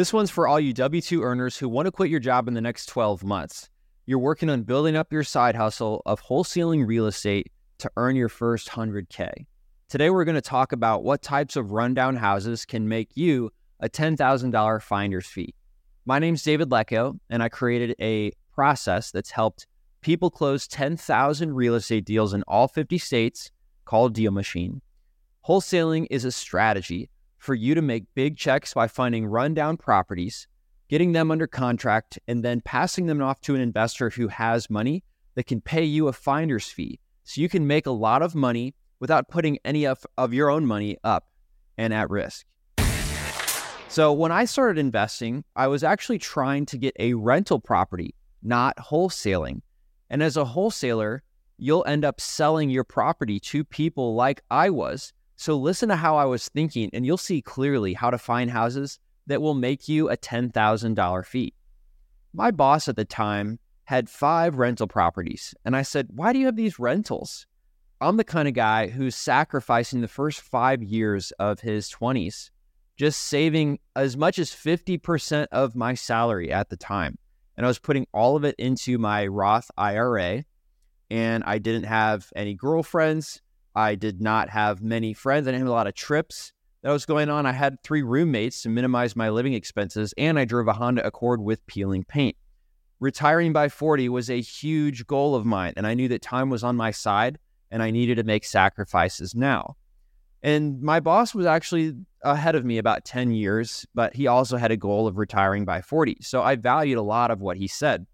This one's for all you W 2 earners who want to quit your job in the next 12 months. You're working on building up your side hustle of wholesaling real estate to earn your first 100K. Today, we're going to talk about what types of rundown houses can make you a $10,000 finder's fee. My name's David Lecko, and I created a process that's helped people close 10,000 real estate deals in all 50 states called Deal Machine. Wholesaling is a strategy for you to make big checks by finding rundown properties, getting them under contract, and then passing them off to an investor who has money that can pay you a finder's fee. So you can make a lot of money without putting any of, of your own money up and at risk. So when I started investing, I was actually trying to get a rental property, not wholesaling. And as a wholesaler, you'll end up selling your property to people like I was so listen to how I was thinking, and you'll see clearly how to find houses that will make you a $10,000 fee. My boss at the time had five rental properties, and I said, Why do you have these rentals? I'm the kind of guy who's sacrificing the first five years of his 20s, just saving as much as 50% of my salary at the time. And I was putting all of it into my Roth IRA, and I didn't have any girlfriends. I did not have many friends. I didn't have a lot of trips that was going on. I had three roommates to minimize my living expenses, and I drove a Honda Accord with peeling paint. Retiring by 40 was a huge goal of mine, and I knew that time was on my side and I needed to make sacrifices now. And my boss was actually ahead of me about 10 years, but he also had a goal of retiring by 40. So I valued a lot of what he said.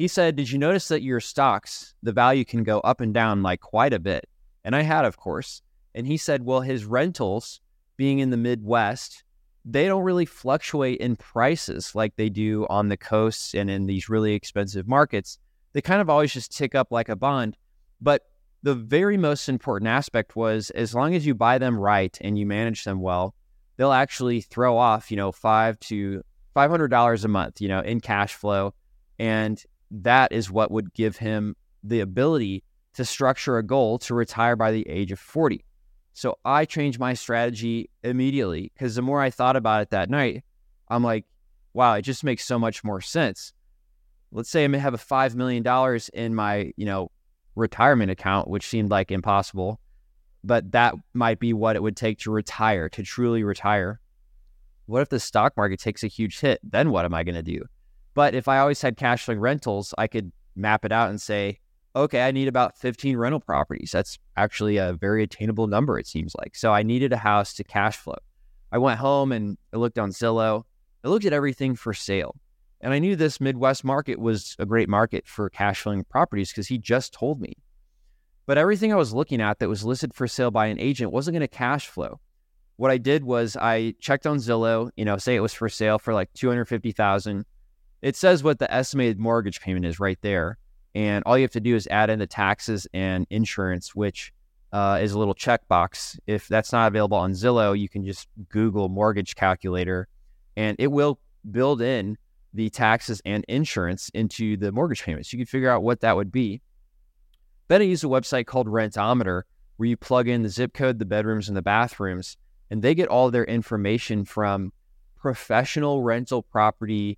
He said, Did you notice that your stocks, the value can go up and down like quite a bit? And I had, of course. And he said, Well, his rentals being in the Midwest, they don't really fluctuate in prices like they do on the coasts and in these really expensive markets. They kind of always just tick up like a bond. But the very most important aspect was as long as you buy them right and you manage them well, they'll actually throw off, you know, five to five hundred dollars a month, you know, in cash flow. And that is what would give him the ability to structure a goal to retire by the age of 40. So I changed my strategy immediately because the more I thought about it that night, I'm like, wow, it just makes so much more sense. Let's say I may have a $5 million in my, you know, retirement account, which seemed like impossible, but that might be what it would take to retire, to truly retire. What if the stock market takes a huge hit? Then what am I going to do? But if I always had cash flowing rentals, I could map it out and say, okay, I need about 15 rental properties. That's actually a very attainable number, it seems like. So I needed a house to cash flow. I went home and I looked on Zillow. I looked at everything for sale. And I knew this Midwest market was a great market for cash flowing properties because he just told me. But everything I was looking at that was listed for sale by an agent wasn't going to cash flow. What I did was I checked on Zillow, you know, say it was for sale for like 250,000 it says what the estimated mortgage payment is right there. And all you have to do is add in the taxes and insurance, which uh, is a little checkbox. If that's not available on Zillow, you can just Google mortgage calculator and it will build in the taxes and insurance into the mortgage payments. You can figure out what that would be. Then I use a website called Rentometer where you plug in the zip code, the bedrooms, and the bathrooms, and they get all their information from professional rental property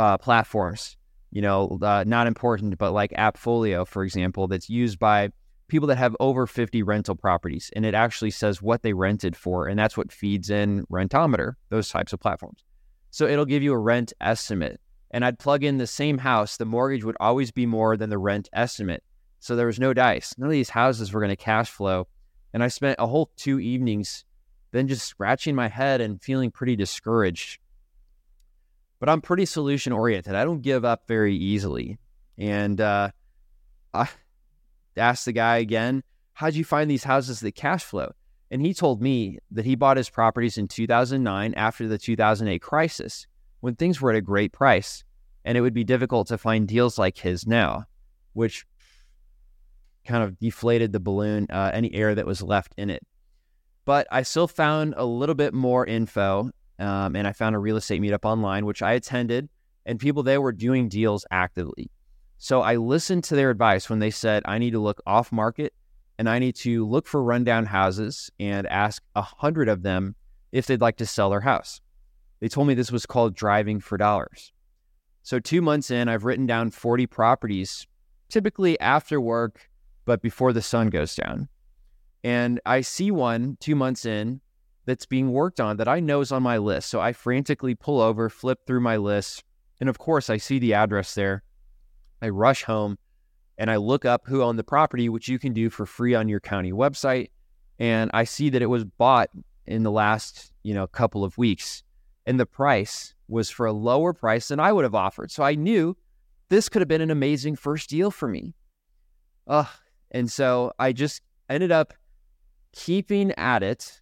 uh, platforms, you know, uh, not important, but like Appfolio, for example, that's used by people that have over 50 rental properties. And it actually says what they rented for. And that's what feeds in Rentometer, those types of platforms. So it'll give you a rent estimate. And I'd plug in the same house, the mortgage would always be more than the rent estimate. So there was no dice. None of these houses were going to cash flow. And I spent a whole two evenings then just scratching my head and feeling pretty discouraged but I'm pretty solution oriented. I don't give up very easily. And uh, I asked the guy again, How'd you find these houses that cash flow? And he told me that he bought his properties in 2009 after the 2008 crisis when things were at a great price. And it would be difficult to find deals like his now, which kind of deflated the balloon, uh, any air that was left in it. But I still found a little bit more info um, and I found a real estate meetup online, which I attended, and people there were doing deals actively. So I listened to their advice when they said I need to look off market and I need to look for rundown houses and ask a hundred of them if they'd like to sell their house. They told me this was called driving for dollars. So, two months in, I've written down 40 properties, typically after work, but before the sun goes down. And I see one two months in that's being worked on that I know is on my list. So I frantically pull over, flip through my list, and of course, I see the address there. I rush home and I look up who owned the property, which you can do for free on your county website. And I see that it was bought in the last, you know, couple of weeks. And the price was for a lower price than I would have offered. So I knew this could have been an amazing first deal for me. Ugh. And so I just ended up keeping at it.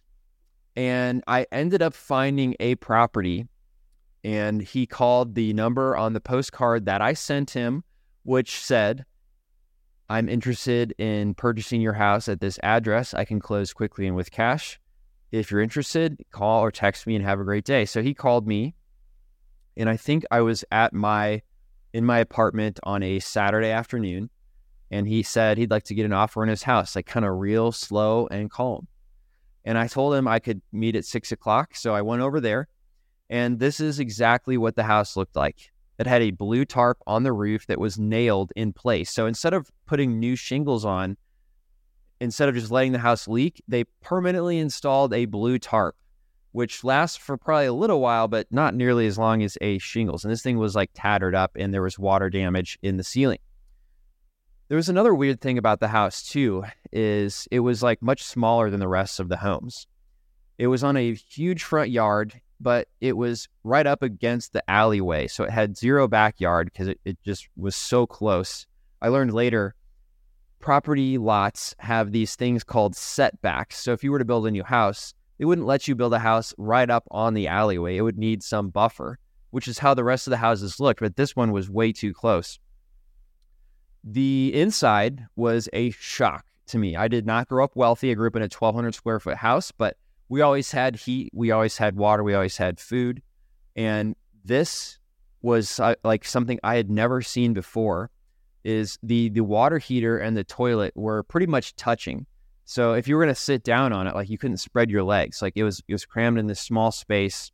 And I ended up finding a property and he called the number on the postcard that I sent him, which said, I'm interested in purchasing your house at this address. I can close quickly and with cash. If you're interested, call or text me and have a great day. So he called me, and I think I was at my in my apartment on a Saturday afternoon, and he said he'd like to get an offer on his house, like kind of real slow and calm. And I told him I could meet at six o'clock. So I went over there and this is exactly what the house looked like. It had a blue tarp on the roof that was nailed in place. So instead of putting new shingles on, instead of just letting the house leak, they permanently installed a blue tarp, which lasts for probably a little while, but not nearly as long as a shingles. And this thing was like tattered up and there was water damage in the ceiling. There was another weird thing about the house too, is it was like much smaller than the rest of the homes. It was on a huge front yard but it was right up against the alleyway. So it had zero backyard because it, it just was so close. I learned later property lots have these things called setbacks. So if you were to build a new house, they wouldn't let you build a house right up on the alleyway. It would need some buffer, which is how the rest of the houses looked. But this one was way too close. The inside was a shock to me. I did not grow up wealthy. I grew up in a 1,200 square foot house, but we always had heat, we always had water, we always had food. And this was uh, like something I had never seen before is the the water heater and the toilet were pretty much touching. So if you were going to sit down on it, like you couldn't spread your legs. Like it was it was crammed in this small space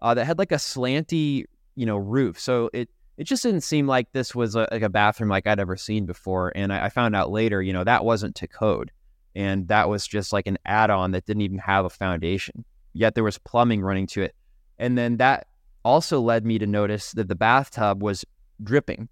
uh, that had like a slanty, you know, roof. So it it just didn't seem like this was a, like a bathroom like I'd ever seen before. And I, I found out later, you know, that wasn't to code and that was just like an add-on that didn't even have a foundation yet there was plumbing running to it and then that also led me to notice that the bathtub was dripping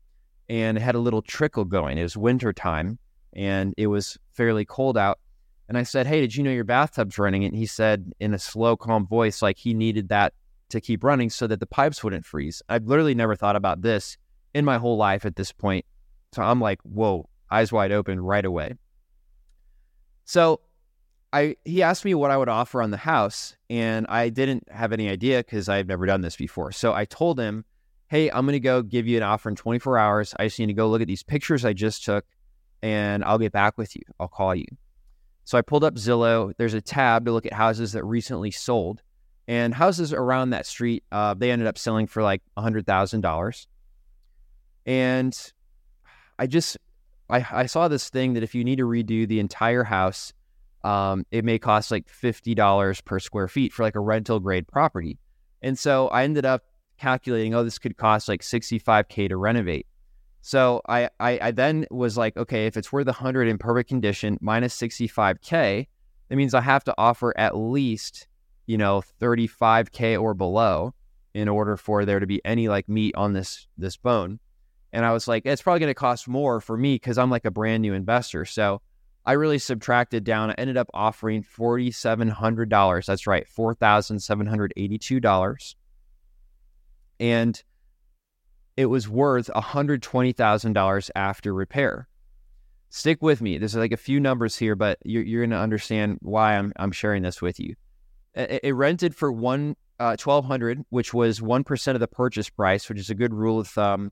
and it had a little trickle going it was winter time and it was fairly cold out and i said hey did you know your bathtub's running and he said in a slow calm voice like he needed that to keep running so that the pipes wouldn't freeze i've literally never thought about this in my whole life at this point so i'm like whoa eyes wide open right away so I he asked me what I would offer on the house, and I didn't have any idea because I had never done this before. So I told him, "Hey, I'm going to go give you an offer in 24 hours. I just need to go look at these pictures I just took, and I'll get back with you. I'll call you." So I pulled up Zillow. There's a tab to look at houses that recently sold, and houses around that street, uh, they ended up selling for like hundred thousand dollars. And I just I, I saw this thing that if you need to redo the entire house, um, it may cost like fifty dollars per square feet for like a rental grade property. And so I ended up calculating, oh, this could cost like sixty five k to renovate. So I, I, I then was like, okay, if it's worth a hundred in perfect condition minus sixty five k, that means I have to offer at least you know thirty five k or below in order for there to be any like meat on this this bone. And I was like, it's probably going to cost more for me because I'm like a brand new investor. So I really subtracted down. I ended up offering $4,700. That's right, $4,782. And it was worth $120,000 after repair. Stick with me. There's like a few numbers here, but you're, you're going to understand why I'm, I'm sharing this with you. It, rented for one uh, 1200 which was 1% of the purchase price, which is a good rule of thumb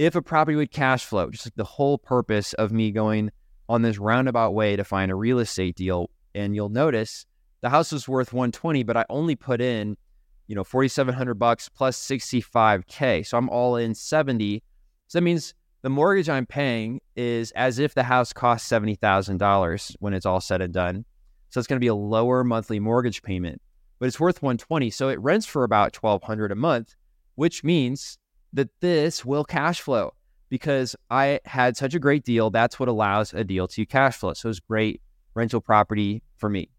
if a property would cash flow, just like the whole purpose of me going on this roundabout way to find a real estate deal. And you'll notice the house was worth 120, but I only put in, you know, 4,700 bucks plus 65K. So I'm all in 70. So that means the mortgage I'm paying is as if the house cost $70,000 when it's all said and done. So it's going to be a lower monthly mortgage payment. but it's worth 120. So it rents for about 1200 a month, which means that this will cash flow because I had such a great deal. That's what allows a deal to cash flow. So it's great rental property for me.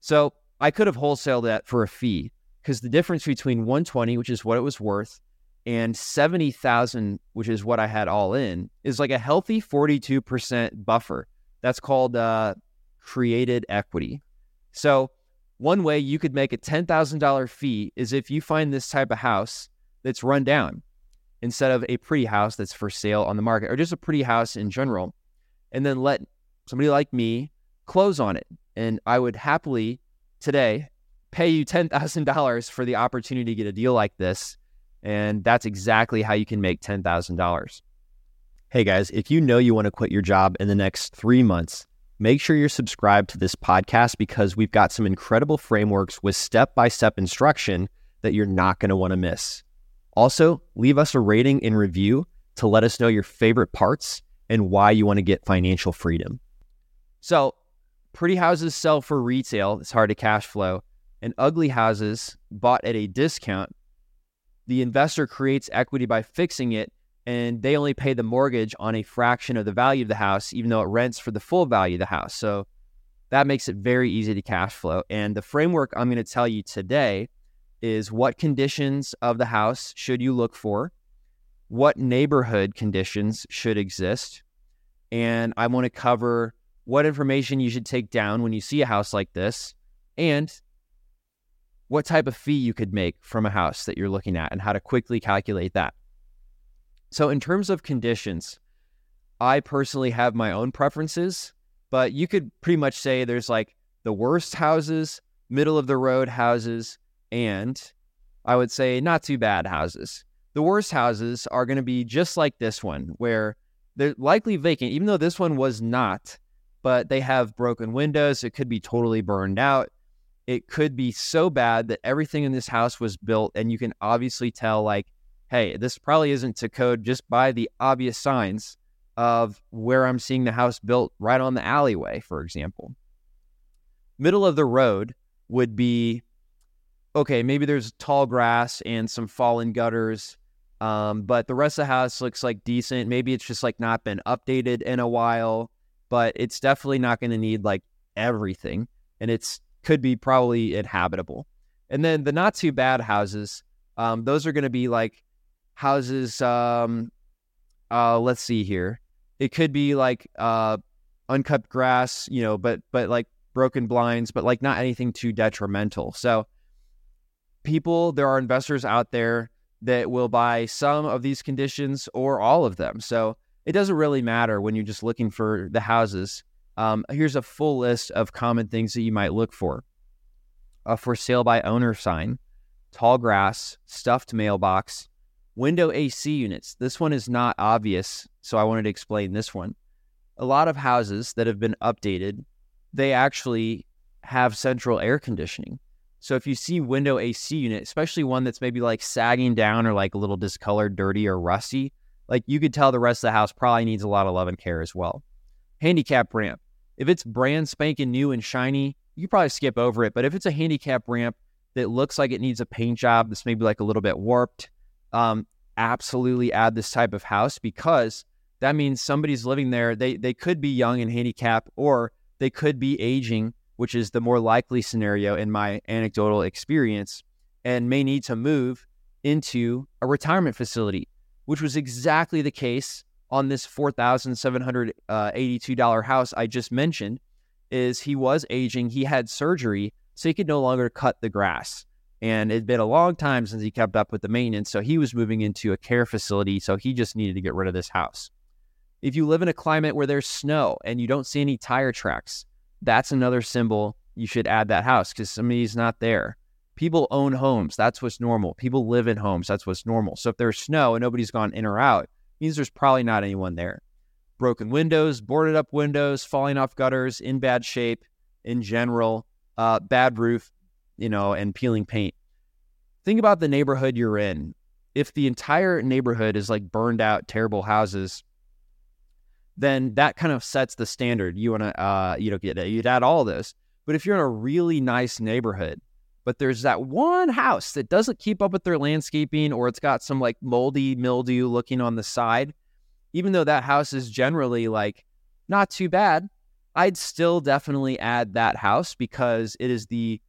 So I could have wholesaled that for a fee because the difference between 120, which is what it was worth, and 70,000, which is what I had all in, is like a healthy 42% buffer. That's called uh, created equity. So, one way you could make a $10,000 fee is if you find this type of house that's run down instead of a pretty house that's for sale on the market or just a pretty house in general, and then let somebody like me close on it. And I would happily today pay you $10,000 for the opportunity to get a deal like this and that's exactly how you can make $10,000. Hey guys, if you know you want to quit your job in the next three months, make sure you're subscribed to this podcast because we've got some incredible frameworks with step by step instruction that you're not going to want to miss. Also, leave us a rating and review to let us know your favorite parts and why you want to get financial freedom. So, pretty houses sell for retail, it's hard to cash flow, and ugly houses bought at a discount the investor creates equity by fixing it and they only pay the mortgage on a fraction of the value of the house, even though it rents for the full value of the house. So that makes it very easy to cash flow. And the framework I'm going to tell you today is what conditions of the house should you look for? What neighborhood conditions should exist? And I want to cover what information you should take down when you see a house like this and what type of fee you could make from a house that you're looking at and how to quickly calculate that. So, in terms of conditions, I personally have my own preferences, but you could pretty much say there's like the worst houses, middle of the road houses, and I would say not too bad houses. The worst houses are going to be just like this one, where they're likely vacant, even though this one was not, but they have broken windows. It could be totally burned out it could be so bad that everything in this house was built and you can obviously tell like hey this probably isn't to code just by the obvious signs of where i'm seeing the house built right on the alleyway for example middle of the road would be okay maybe there's tall grass and some fallen gutters um, but the rest of the house looks like decent maybe it's just like not been updated in a while but it's definitely not going to need like everything and it's could be probably inhabitable. And then the not too bad houses, um, those are going to be like houses. Um, uh, let's see here. It could be like uh, uncut grass, you know, but but like broken blinds, but like not anything too detrimental. So people, there are investors out there that will buy some of these conditions or all of them. So it doesn't really matter when you're just looking for the houses. Um, here's a full list of common things that you might look for a for sale by owner sign, tall grass, stuffed mailbox, window AC units. This one is not obvious, so I wanted to explain this one. A lot of houses that have been updated, they actually have central air conditioning. So if you see window AC unit, especially one that's maybe like sagging down or like a little discolored, dirty, or rusty, like you could tell the rest of the house probably needs a lot of love and care as well. Handicap ramp. If it's brand spanking new and shiny, you probably skip over it. But if it's a handicap ramp that looks like it needs a paint job that's maybe like a little bit warped, um, absolutely add this type of house because that means somebody's living there. They they could be young and handicapped, or they could be aging, which is the more likely scenario in my anecdotal experience, and may need to move into a retirement facility, which was exactly the case on this $4,782 house I just mentioned is he was aging, he had surgery, so he could no longer cut the grass. And it'd been a long time since he kept up with the maintenance, so he was moving into a care facility, so he just needed to get rid of this house. If you live in a climate where there's snow and you don't see any tire tracks, that's another symbol you should add that house because somebody's not there. People own homes. That's what's normal. People live in homes. That's what's normal. So if there's snow and nobody's gone in or out, means there's probably not anyone there. Broken windows, boarded up windows, falling off gutters, in bad shape in general, uh, bad roof, you know, and peeling paint. Think about the neighborhood you're in. If the entire neighborhood is like burned out, terrible houses, then that kind of sets the standard. You want to, uh, you know, get you'd add all this. But if you're in a really nice neighborhood, but there's that one house that doesn't keep up with their landscaping or it's got some like moldy mildew looking on the side, even though that house is generally like not too bad, I'd still definitely add that house because it is the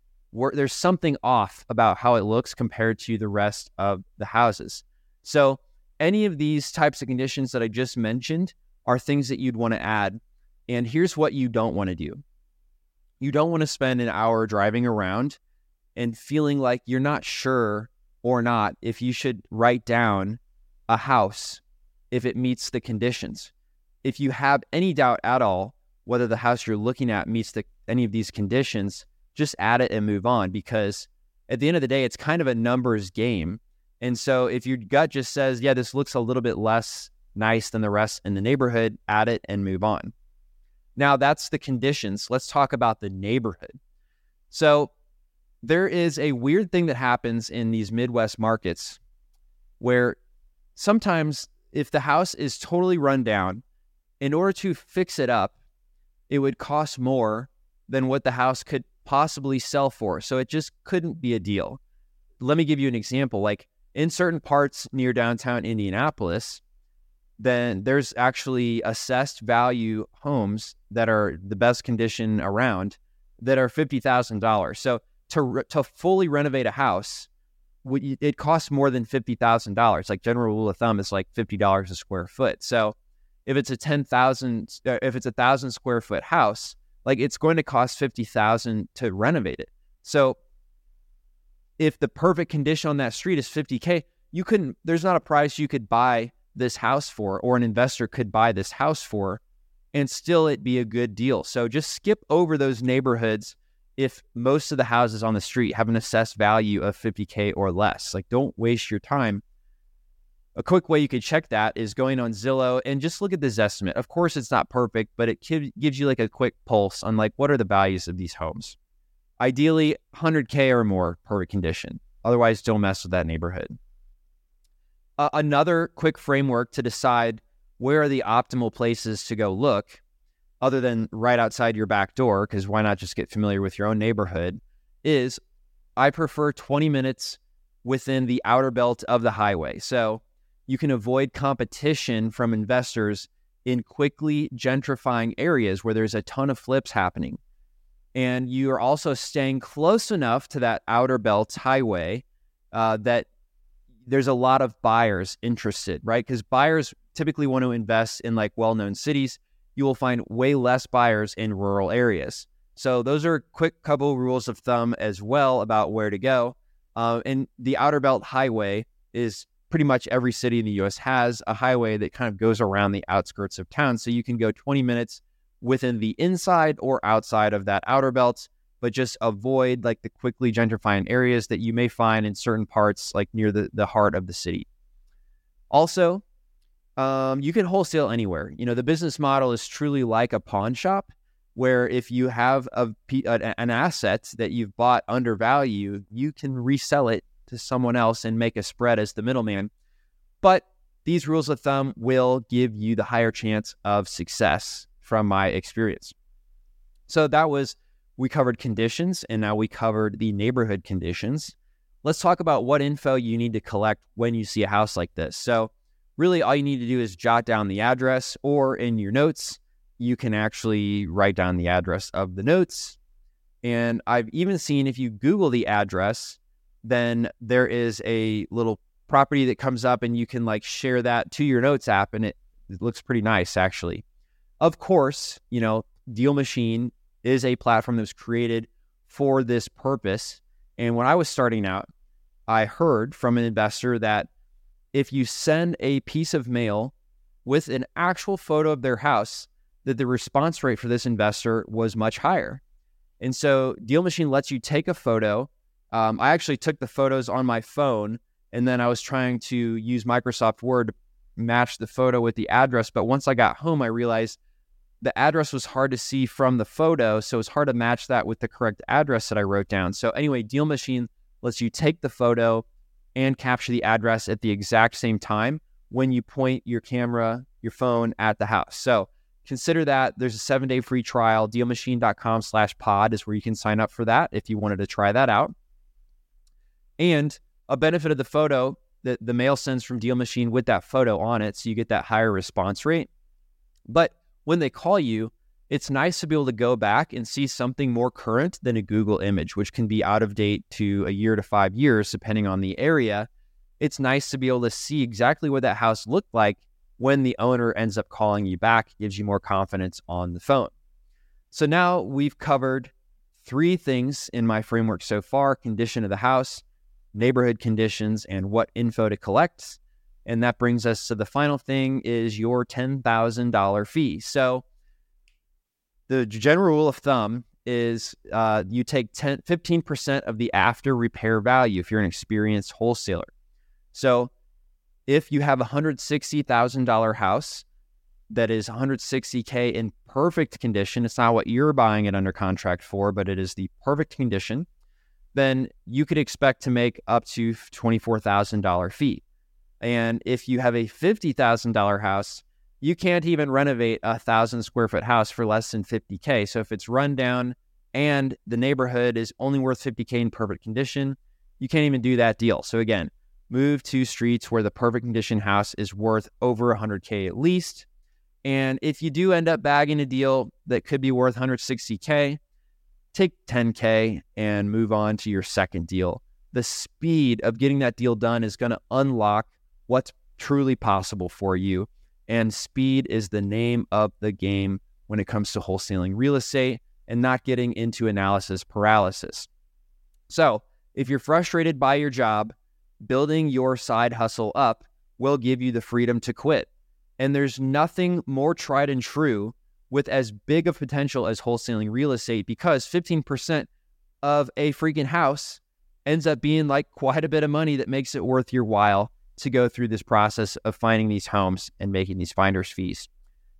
there's something off about how it looks compared to the rest of the houses. So any of these types of conditions that I just mentioned are things that you'd want to add. And here's what you don't want to do. You don't want to spend an hour driving around and feeling like you're not sure or not if you should write down a house if it meets the conditions. If you have any doubt at all whether the house you're looking at meets the, any of these conditions, just add it and move on because at the end of the day, it's kind of a numbers game. And so if your gut just says, yeah, this looks a little bit less nice than the rest in the neighborhood, add it and move on. Now, that's the conditions. Let's talk about the neighborhood. So, there is a weird thing that happens in these Midwest markets where sometimes if the house is totally run down, in order to fix it up, it would cost more than what the house could possibly sell for. So it just couldn't be a deal. Let me give you an example. Like in certain parts near downtown Indianapolis, then there's actually assessed value homes that are the best condition around that are $50,000. So to to fully renovate a house, it costs more than $50,000. Like general rule of thumb is like $50 a square foot. So if it's a 10,000 uh, if it's a 1000 square foot house, like it's going to cost 50,000 to renovate it. So if the perfect condition on that street is 50k, you couldn't there's not a price you could buy this house for or an investor could buy this house for and still it be a good deal. So just skip over those neighborhoods if most of the houses on the street have an assessed value of 50k or less. Like don't waste your time a quick way you could check that is going on Zillow and just look at this estimate. Of course, it's not perfect, but it gives you like a quick pulse on like what are the values of these homes. Ideally, 100k or more per condition. Otherwise, don't mess with that neighborhood. Uh, another quick framework to decide where are the optimal places to go look, other than right outside your back door, because why not just get familiar with your own neighborhood? Is I prefer 20 minutes within the outer belt of the highway. So you can avoid competition from investors in quickly gentrifying areas where there's a ton of flips happening. And you are also staying close enough to that outer belt highway uh, that there's a lot of buyers interested, right? Because buyers typically want to invest in like well known cities. You will find way less buyers in rural areas. So, those are quick couple rules of thumb as well about where to go. Uh, and the outer belt highway is pretty much every city in the US has a highway that kind of goes around the outskirts of town. So you can go 20 minutes within the inside or outside of that outer belt, but just avoid like the quickly gentrifying areas that you may find in certain parts, like near the, the heart of the city. Also, um, you can wholesale anywhere. You know, the business model is truly like a pawn shop where if you have a, an asset that you've bought undervalued, you can resell it to someone else and make a spread as the middleman. But these rules of thumb will give you the higher chance of success from my experience. So that was, we covered conditions and now we covered the neighborhood conditions. Let's talk about what info you need to collect when you see a house like this. So, really, all you need to do is jot down the address, or in your notes, you can actually write down the address of the notes. And I've even seen if you Google the address, then there is a little property that comes up and you can like share that to your notes app and it, it looks pretty nice actually. Of course, you know, Deal Machine is a platform that was created for this purpose. And when I was starting out, I heard from an investor that if you send a piece of mail with an actual photo of their house, that the response rate for this investor was much higher. And so Deal Machine lets you take a photo um, I actually took the photos on my phone and then I was trying to use Microsoft Word to match the photo with the address. But once I got home, I realized the address was hard to see from the photo. So it's hard to match that with the correct address that I wrote down. So, anyway, Deal Machine lets you take the photo and capture the address at the exact same time when you point your camera, your phone at the house. So, consider that there's a seven day free trial. Dealmachine.com slash pod is where you can sign up for that if you wanted to try that out. And a benefit of the photo that the mail sends from Deal Machine with that photo on it, so you get that higher response rate. But when they call you, it's nice to be able to go back and see something more current than a Google image, which can be out of date to a year to five years, depending on the area. It's nice to be able to see exactly what that house looked like when the owner ends up calling you back, gives you more confidence on the phone. So now we've covered three things in my framework so far condition of the house, neighborhood conditions, and what info to collect. And that brings us to the final thing is your $10,000 fee. So the general rule of thumb is uh, you take 10, 15% of the after repair value if you're an experienced wholesaler. So if you have a $160,000 house that is 160K in perfect condition, it's not what you're buying it under contract for, but it is the perfect condition, then you could expect to make up to $24,000 fee. And if you have a $50,000 house, you can't even renovate a thousand square foot house for less than 50K. So if it's run down and the neighborhood is only worth 50K in perfect condition, you can't even do that deal. So again, move to streets where the perfect condition house is worth over 100K at least. And if you do end up bagging a deal that could be worth 160K, take 10K and move on to your second deal. The speed of getting that deal done is going to unlock what's truly possible for you. And speed is the name of the game when it comes to wholesaling real estate and not getting into analysis paralysis. So, if you're frustrated by your job, building your side hustle up will give you the freedom to quit. And there's nothing more tried and true with as big of potential as wholesaling real estate because 15% of a freaking house ends up being like quite a bit of money that makes it worth your while to go through this process of finding these homes and making these finder's fees.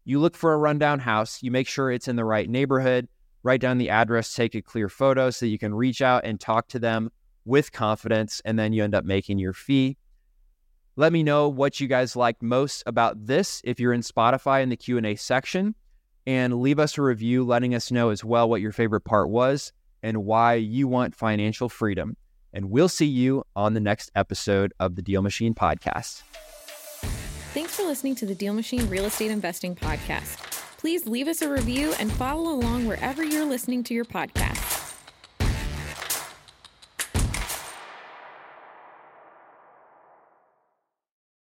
You look for a rundown house, you make sure it's in the right neighborhood, write down the address, take a clear photo so that you can reach out and talk to them with confidence, and then you end up making your fee. Let me know what you guys like most about this if you're in Spotify in the Q&A section and leave us a review letting us know as well what your favorite part was and why you want financial freedom and we'll see you on the next episode of the Deal Machine podcast. Thanks for listening to the Deal Machine Real Estate Investing Podcast. Please leave us a review and follow along wherever you're listening to your podcast.